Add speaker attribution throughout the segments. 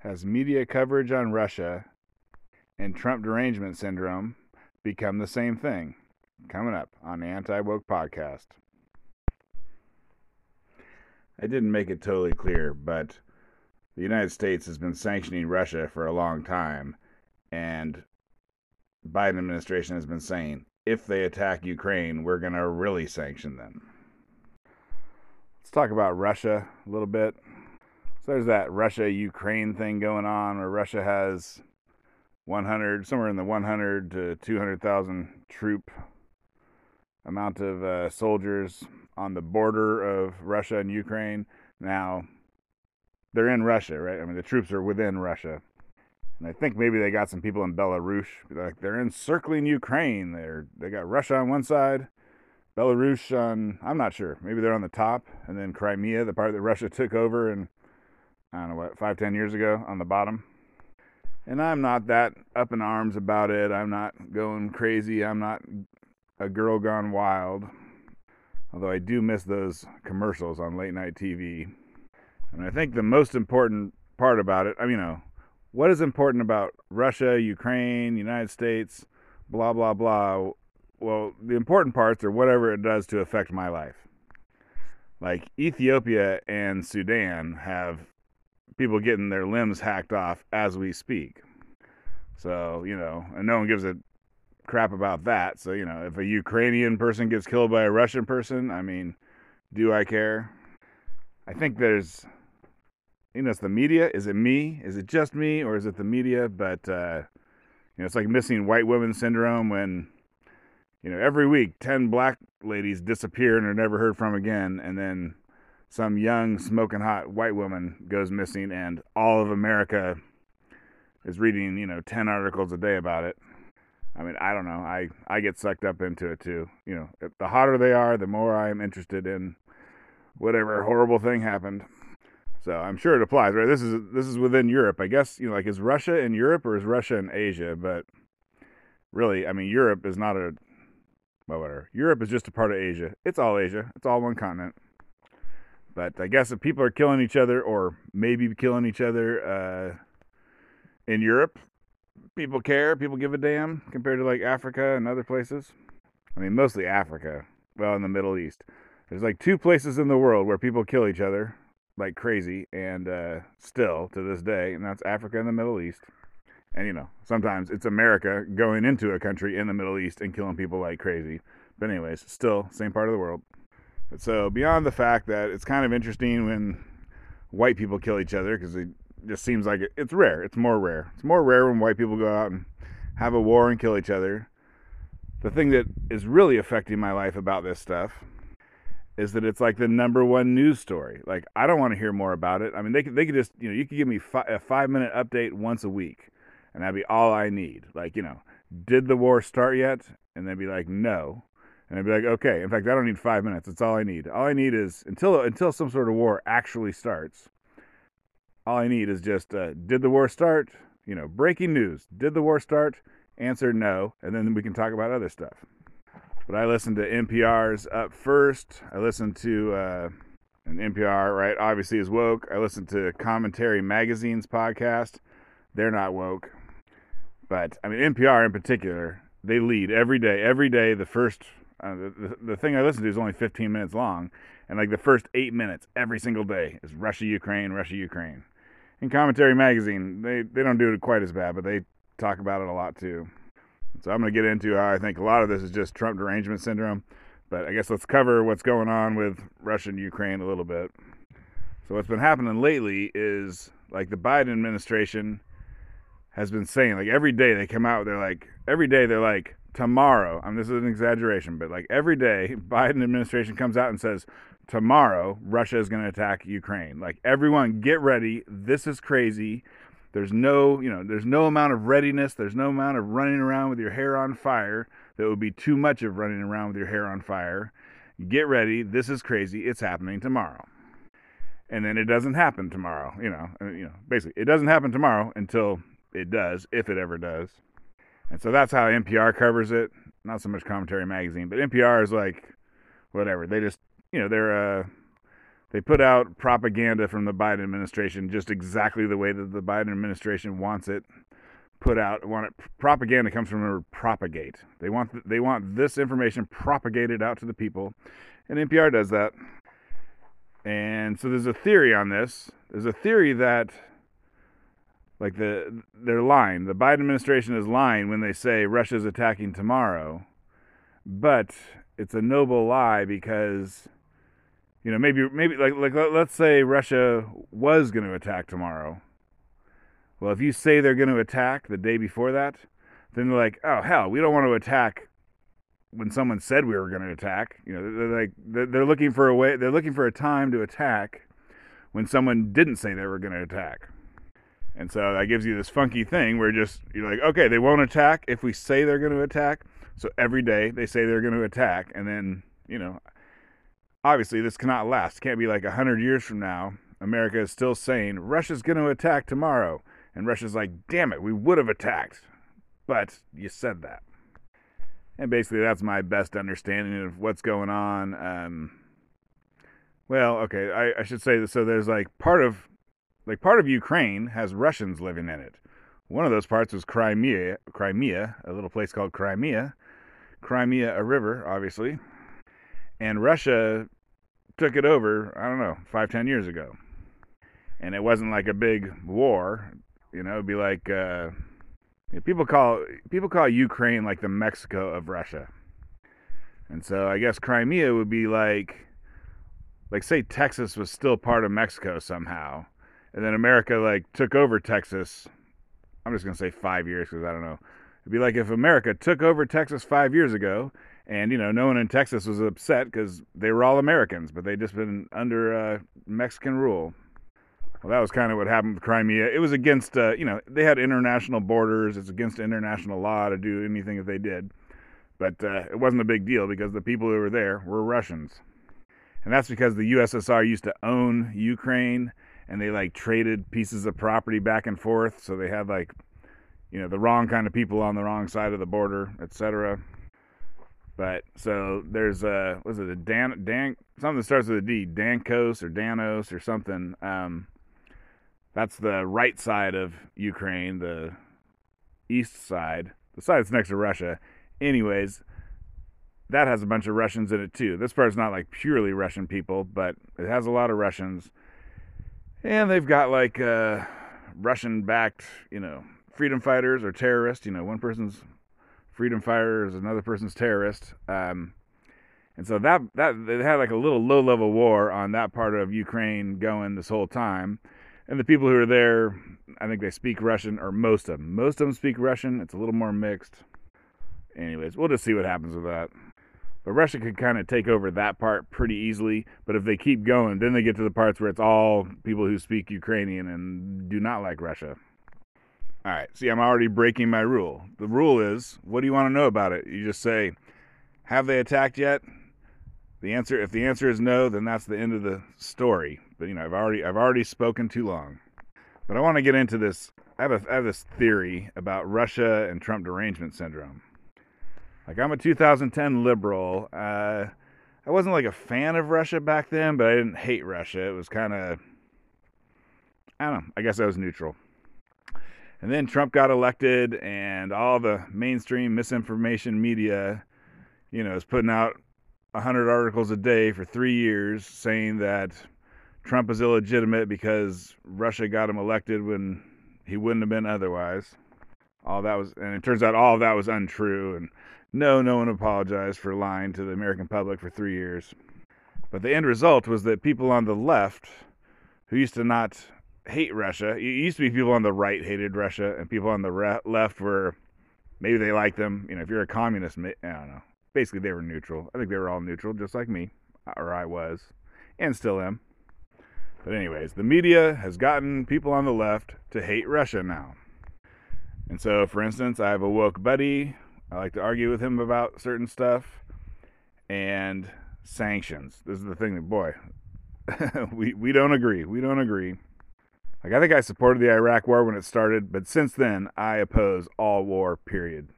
Speaker 1: Has media coverage on Russia and Trump derangement syndrome become the same thing? Coming up on the Anti Woke Podcast. I didn't make it totally clear, but the United States has been sanctioning Russia for a long time, and Biden administration has been saying if they attack Ukraine, we're going to really sanction them. Let's talk about Russia a little bit. There's that Russia Ukraine thing going on where Russia has 100 somewhere in the 100 to 200,000 troop amount of uh, soldiers on the border of Russia and Ukraine. Now, they're in Russia, right? I mean, the troops are within Russia. And I think maybe they got some people in Belarus. Like they're encircling Ukraine. They're they got Russia on one side, Belarus on I'm not sure. Maybe they're on the top, and then Crimea, the part that Russia took over and I don't know what five ten years ago, on the bottom. And I'm not that up in arms about it. I'm not going crazy. I'm not a girl gone wild. Although I do miss those commercials on late night TV. And I think the most important part about it, I mean, you know, what is important about Russia, Ukraine, United States, blah, blah, blah. Well, the important parts are whatever it does to affect my life. Like Ethiopia and Sudan have people getting their limbs hacked off as we speak. So, you know, and no one gives a crap about that. So, you know, if a Ukrainian person gets killed by a Russian person, I mean, do I care? I think there's you know, it's the media. Is it me? Is it just me, or is it the media? But uh, you know, it's like missing white women syndrome when you know every week ten black ladies disappear and are never heard from again, and then some young smoking hot white woman goes missing, and all of America is reading you know ten articles a day about it. I mean, I don't know. I I get sucked up into it too. You know, the hotter they are, the more I am interested in whatever horrible thing happened. So I'm sure it applies, right? This is this is within Europe, I guess. You know, like is Russia in Europe or is Russia in Asia? But really, I mean, Europe is not a well, whatever. Europe is just a part of Asia. It's all Asia. It's all one continent. But I guess if people are killing each other or maybe killing each other uh, in Europe, people care. People give a damn compared to like Africa and other places. I mean, mostly Africa. Well, in the Middle East. There's like two places in the world where people kill each other like crazy, and uh, still to this day, and that's Africa and the Middle East. And you know, sometimes it's America going into a country in the Middle East and killing people like crazy. But anyways, still same part of the world. So beyond the fact that it's kind of interesting when white people kill each other because it just seems like it, it's rare. It's more rare. It's more rare when white people go out and have a war and kill each other. The thing that is really affecting my life about this stuff is that it's like the number one news story. Like I don't want to hear more about it. I mean, they could they could just you know you could give me fi- a five minute update once a week, and that'd be all I need. Like you know, did the war start yet? And they'd be like, no. And I'd be like, okay. In fact, I don't need five minutes. That's all I need. All I need is until until some sort of war actually starts. All I need is just uh, did the war start? You know, breaking news. Did the war start? Answer no, and then we can talk about other stuff. But I listen to NPR's Up First. I listen to uh, an NPR, right? Obviously, is woke. I listen to Commentary Magazine's podcast. They're not woke, but I mean NPR in particular. They lead every day. Every day, the first uh, the, the thing I listen to is only 15 minutes long, and like the first eight minutes every single day is Russia, Ukraine, Russia, Ukraine. In Commentary Magazine, they they don't do it quite as bad, but they talk about it a lot too. So I'm going to get into how I think a lot of this is just Trump derangement syndrome. But I guess let's cover what's going on with Russia and Ukraine a little bit. So what's been happening lately is like the Biden administration has been saying like every day they come out they're like every day they're like tomorrow. I mean this is an exaggeration, but like every day Biden administration comes out and says tomorrow Russia is going to attack Ukraine. Like everyone get ready. This is crazy. There's no, you know, there's no amount of readiness. There's no amount of running around with your hair on fire that would be too much of running around with your hair on fire. Get ready. This is crazy. It's happening tomorrow. And then it doesn't happen tomorrow. You know, you know, basically, it doesn't happen tomorrow until it does, if it ever does. And so that's how NPR covers it. Not so much commentary magazine, but NPR is like, whatever. They just, you know, they're uh, they put out propaganda from the Biden administration just exactly the way that the Biden administration wants it put out. Want it, propaganda comes from word propagate. They want they want this information propagated out to the people, and NPR does that. And so there's a theory on this. There's a theory that like the they're lying. The Biden administration is lying when they say Russia's attacking tomorrow. But it's a noble lie because you know, maybe maybe like like let's say Russia was going to attack tomorrow. Well, if you say they're going to attack the day before that, then they're like, "Oh hell, we don't want to attack when someone said we were going to attack." You know, they're like they're looking for a way, they're looking for a time to attack when someone didn't say they were going to attack. And so that gives you this funky thing where just you're like, "Okay, they won't attack if we say they're going to attack." So every day they say they're going to attack and then, you know, obviously this cannot last. It can't be like 100 years from now. America is still saying Russia's going to attack tomorrow. And Russia's like, damn it, we would have attacked. But you said that. And basically, that's my best understanding of what's going on. Um, well, okay, I, I should say that. So there's like part of, like part of Ukraine has Russians living in it. One of those parts was Crimea, Crimea, a little place called Crimea. Crimea, a river, obviously and Russia took it over. I don't know, five ten years ago, and it wasn't like a big war. You know, it'd be like uh, people call people call Ukraine like the Mexico of Russia, and so I guess Crimea would be like, like say Texas was still part of Mexico somehow, and then America like took over Texas. I'm just gonna say five years because I don't know. It'd be like if America took over Texas five years ago and you know, no one in Texas was upset because they were all Americans, but they'd just been under uh, Mexican rule. Well, that was kind of what happened with Crimea. It was against, uh, you know, they had international borders. It's against international law to do anything that they did. But uh, it wasn't a big deal because the people who were there were Russians. And that's because the USSR used to own Ukraine and they like traded pieces of property back and forth. So they had like, you know, the wrong kind of people on the wrong side of the border, etc. But so there's a was it a Dan Dan something that starts with a D Dankos or Danos or something. Um, that's the right side of Ukraine, the east side, the side that's next to Russia. Anyways, that has a bunch of Russians in it too. This part's not like purely Russian people, but it has a lot of Russians, and they've got like uh, Russian-backed, you know, freedom fighters or terrorists. You know, one person's freedom fighter is another person's terrorist. Um, and so that that they had like a little low level war on that part of Ukraine going this whole time. And the people who are there, I think they speak Russian, or most of them. Most of them speak Russian. It's a little more mixed. Anyways, we'll just see what happens with that. But Russia could kind of take over that part pretty easily. But if they keep going, then they get to the parts where it's all people who speak Ukrainian and do not like Russia. All right. See, I'm already breaking my rule. The rule is, what do you want to know about it? You just say, have they attacked yet? The answer, if the answer is no, then that's the end of the story. But you know, I've already, I've already spoken too long. But I want to get into this. I have, a, I have this theory about Russia and Trump derangement syndrome. Like I'm a 2010 liberal. Uh, I wasn't like a fan of Russia back then, but I didn't hate Russia. It was kind of, I don't know. I guess I was neutral. And then Trump got elected, and all the mainstream misinformation media, you know, is putting out 100 articles a day for three years saying that Trump is illegitimate because Russia got him elected when he wouldn't have been otherwise. All that was, and it turns out all that was untrue. And no, no one apologized for lying to the American public for three years. But the end result was that people on the left, who used to not hate Russia. It used to be people on the right hated Russia, and people on the re- left were maybe they liked them. You know, if you're a communist, I don't know. Basically, they were neutral. I think they were all neutral, just like me, uh, or I was, and still am. But anyways, the media has gotten people on the left to hate Russia now. And so, for instance, I have a woke buddy. I like to argue with him about certain stuff and sanctions. This is the thing that, boy, we we don't agree. We don't agree. Like, I think I supported the Iraq war when it started, but since then, I oppose all war, period.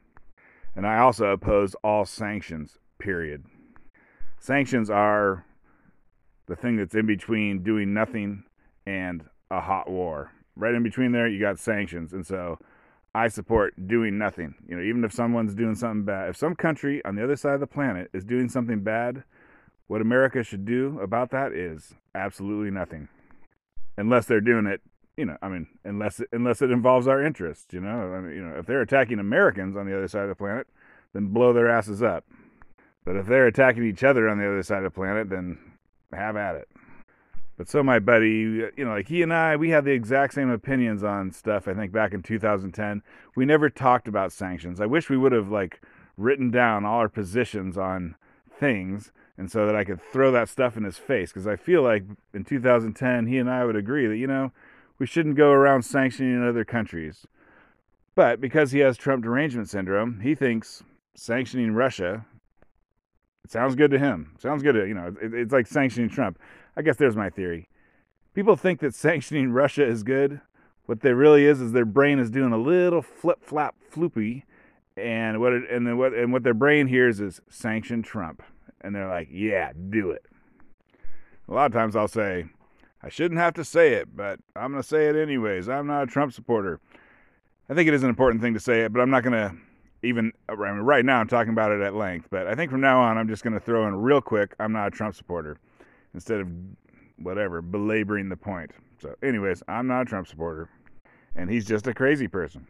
Speaker 1: And I also oppose all sanctions, period. Sanctions are the thing that's in between doing nothing and a hot war. Right in between there, you got sanctions. And so I support doing nothing. You know, even if someone's doing something bad, if some country on the other side of the planet is doing something bad, what America should do about that is absolutely nothing. Unless they're doing it, you know, I mean, unless it, unless it involves our interests, you know, I mean, you know, if they're attacking Americans on the other side of the planet, then blow their asses up. But if they're attacking each other on the other side of the planet, then have at it. But so my buddy, you know, like he and I, we had the exact same opinions on stuff. I think back in 2010, we never talked about sanctions. I wish we would have like written down all our positions on things, and so that I could throw that stuff in his face. Because I feel like in 2010, he and I would agree that you know we shouldn't go around sanctioning other countries. But because he has Trump derangement syndrome, he thinks sanctioning Russia it sounds good to him. Sounds good to you know. It, it's like sanctioning Trump. I guess there's my theory. People think that sanctioning Russia is good. What there really is is their brain is doing a little flip flap floopy, and what it, and then what and what their brain hears is sanction Trump, and they're like, yeah, do it. A lot of times I'll say, I shouldn't have to say it, but I'm to say it anyways. I'm not a Trump supporter. I think it is an important thing to say it, but I'm not to even I mean, right now I'm talking about it at length, but I think from now on I'm just going to throw in real quick I'm not a Trump supporter instead of whatever belaboring the point. So, anyways, I'm not a Trump supporter, and he's just a crazy person.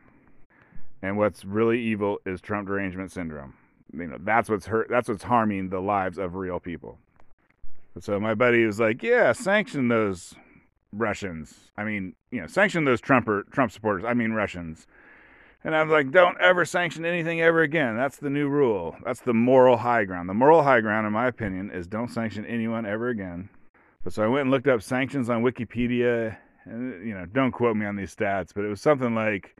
Speaker 1: And what's really evil is Trump derangement syndrome. You know, that's what's hurt. That's what's harming the lives of real people. So my buddy was like, "Yeah, sanction those Russians. I mean, you know, sanction those Trumper Trump supporters. I mean Russians." And I'm like, don't ever sanction anything ever again. That's the new rule. That's the moral high ground. The moral high ground, in my opinion, is don't sanction anyone ever again. But so I went and looked up sanctions on Wikipedia. And, you know, don't quote me on these stats, but it was something like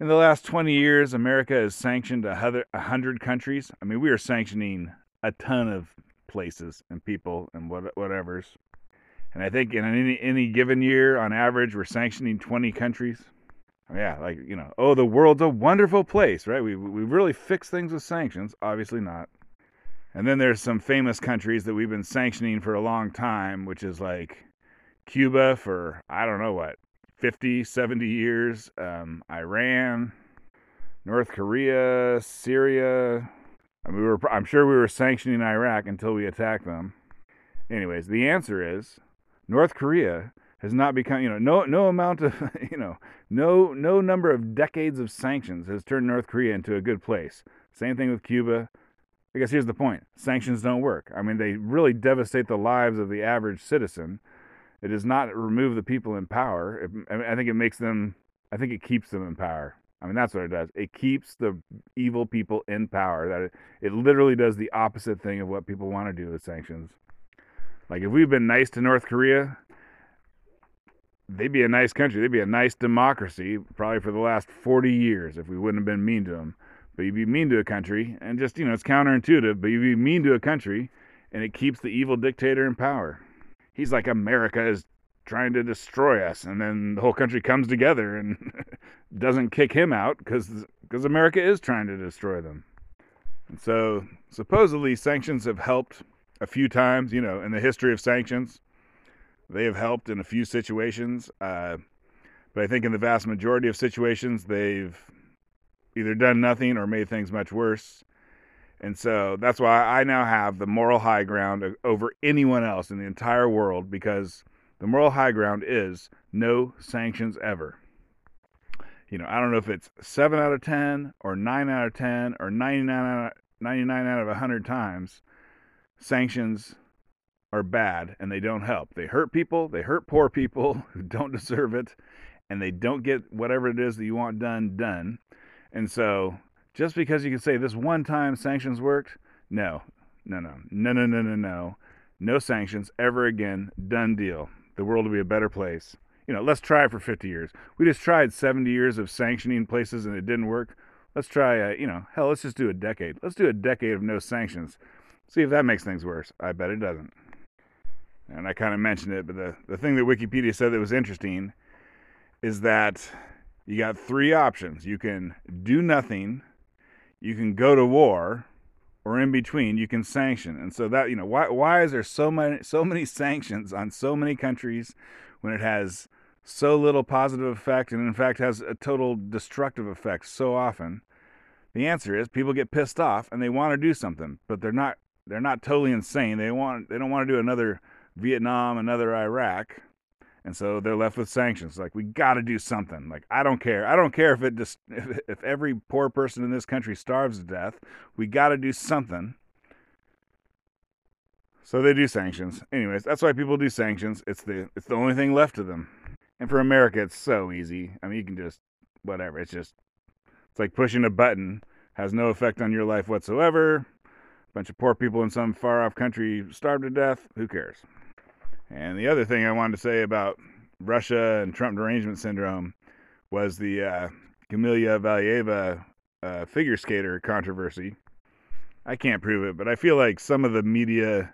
Speaker 1: in the last 20 years, America has sanctioned a hundred countries. I mean, we are sanctioning a ton of places and people and what, whatever's. And I think in any, any given year, on average, we're sanctioning 20 countries yeah, like you know, oh, the world's a wonderful place, right? We we really fix things with sanctions. Obviously not. And then there's some famous countries that we've been sanctioning for a long time, which is like Cuba for I don't know what 50, 70 years, um, Iran, North Korea, Syria. I mean, we were, I'm sure we were sanctioning Iraq until we attacked them. Anyways, the answer is North Korea has not become, you know, no no amount of, you know, no no number of decades of sanctions has turned North Korea into a good place. Same thing with Cuba. I guess here's the point: sanctions don't work. I mean, they really devastate the lives of the average citizen. It does not remove the people in power. It, I, mean, I think it makes them. I think it keeps them in power. I mean, that's what it does. It keeps the evil people in power. That it, it literally does the opposite thing of what people want to do with sanctions. Like if we've been nice to North Korea, they'd be a nice country. They'd be a nice democracy probably for the last 40 years if we wouldn't have been mean to them. But you'd be mean to a country, and just, you know, it's counterintuitive, but you'd be mean to a country, and it keeps the evil dictator in power. He's like, America is trying to destroy us, and then the whole country comes together and doesn't kick him out because America is trying to destroy them. And so supposedly sanctions have helped a few times, you know, in the history of sanctions. They have helped in a few situations, uh, but I think in the vast majority of situations, they've either done nothing or made things much worse. And so that's why I now have the moral high ground over anyone else in the entire world because the moral high ground is no sanctions ever. You know, I don't know if it's 7 out of 10 or 9 out of 10 or 99 out of, 99 out of 100 times sanctions are bad and they don't help. They hurt people, they hurt poor people who don't deserve it, and they don't get whatever it is that you want done done. And so, just because you can say this one time sanctions worked, no, no, no, no, no, no, no, no, no sanctions ever again. Done deal. The world will be a better place. You know, let's try for 50 years. We just tried 70 years of sanctioning places and it didn't work. Let's try, uh, you know, hell, let's just do a decade. Let's do a decade of no sanctions. See if that makes things worse. I bet it doesn't and I kind of mentioned it, but the, the thing that Wikipedia said that was interesting is that you got three options. You can do nothing, you can go to war, or in between, you can sanction. And so that, you know, why why is there so many so many sanctions on so many countries when it has so little positive effect and in fact has a total destructive effect so often? The answer is people get pissed off and they want to do something, but they're not they're not totally insane. They want they don't want to do another Vietnam, another Iraq. And so they're left with sanctions. Like we got to do something. Like I don't care. I don't care if it just if, if every poor person in this country starves to death. We got to do something. So they do sanctions. Anyways, that's why people do sanctions. It's the it's the only thing left to them. And for America, it's so easy. I mean, you can just whatever. It's just it's like pushing a button has no effect on your life whatsoever. A bunch of poor people in some far off country starve to death. Who cares? And the other thing I wanted to say about Russia and Trump derangement syndrome was the uh, Kamila Valieva uh, figure skater controversy. I can't prove it, but I feel like some of the media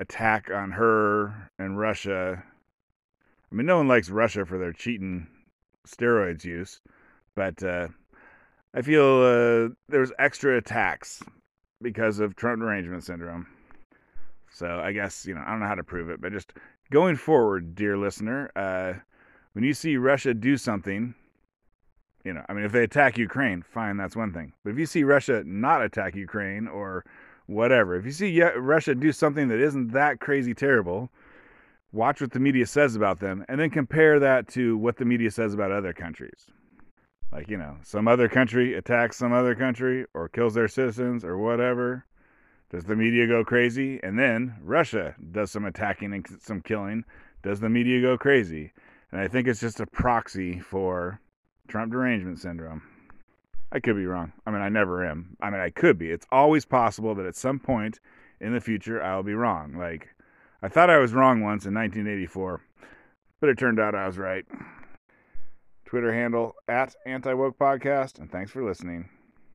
Speaker 1: attack on her and Russia. I mean, no one likes Russia for their cheating steroids use, but uh, I feel uh, there's extra attacks because of Trump derangement syndrome. So I guess, you know, I don't know how to prove it, but just going forward, dear listener, uh, when you see Russia do something, you know, I mean, if they attack Ukraine, fine, that's one thing. But if you see Russia not attack Ukraine or whatever, if you see Russia do something that isn't that crazy terrible, watch what the media says about them and then compare that to what the media says about other countries. Like, you know, some other country attacks some other country or kills their citizens or whatever. Does the media go crazy? And then Russia does some attacking and some killing. Does the media go crazy? And I think it's just a proxy for Trump derangement syndrome. I could be wrong. I mean, I never am. I mean, I could be. It's always possible that at some point in the future I'll be wrong. Like, I thought I was wrong once in 1984, but it turned out I was right. Twitter handle at Anti Woke Podcast, and thanks for listening.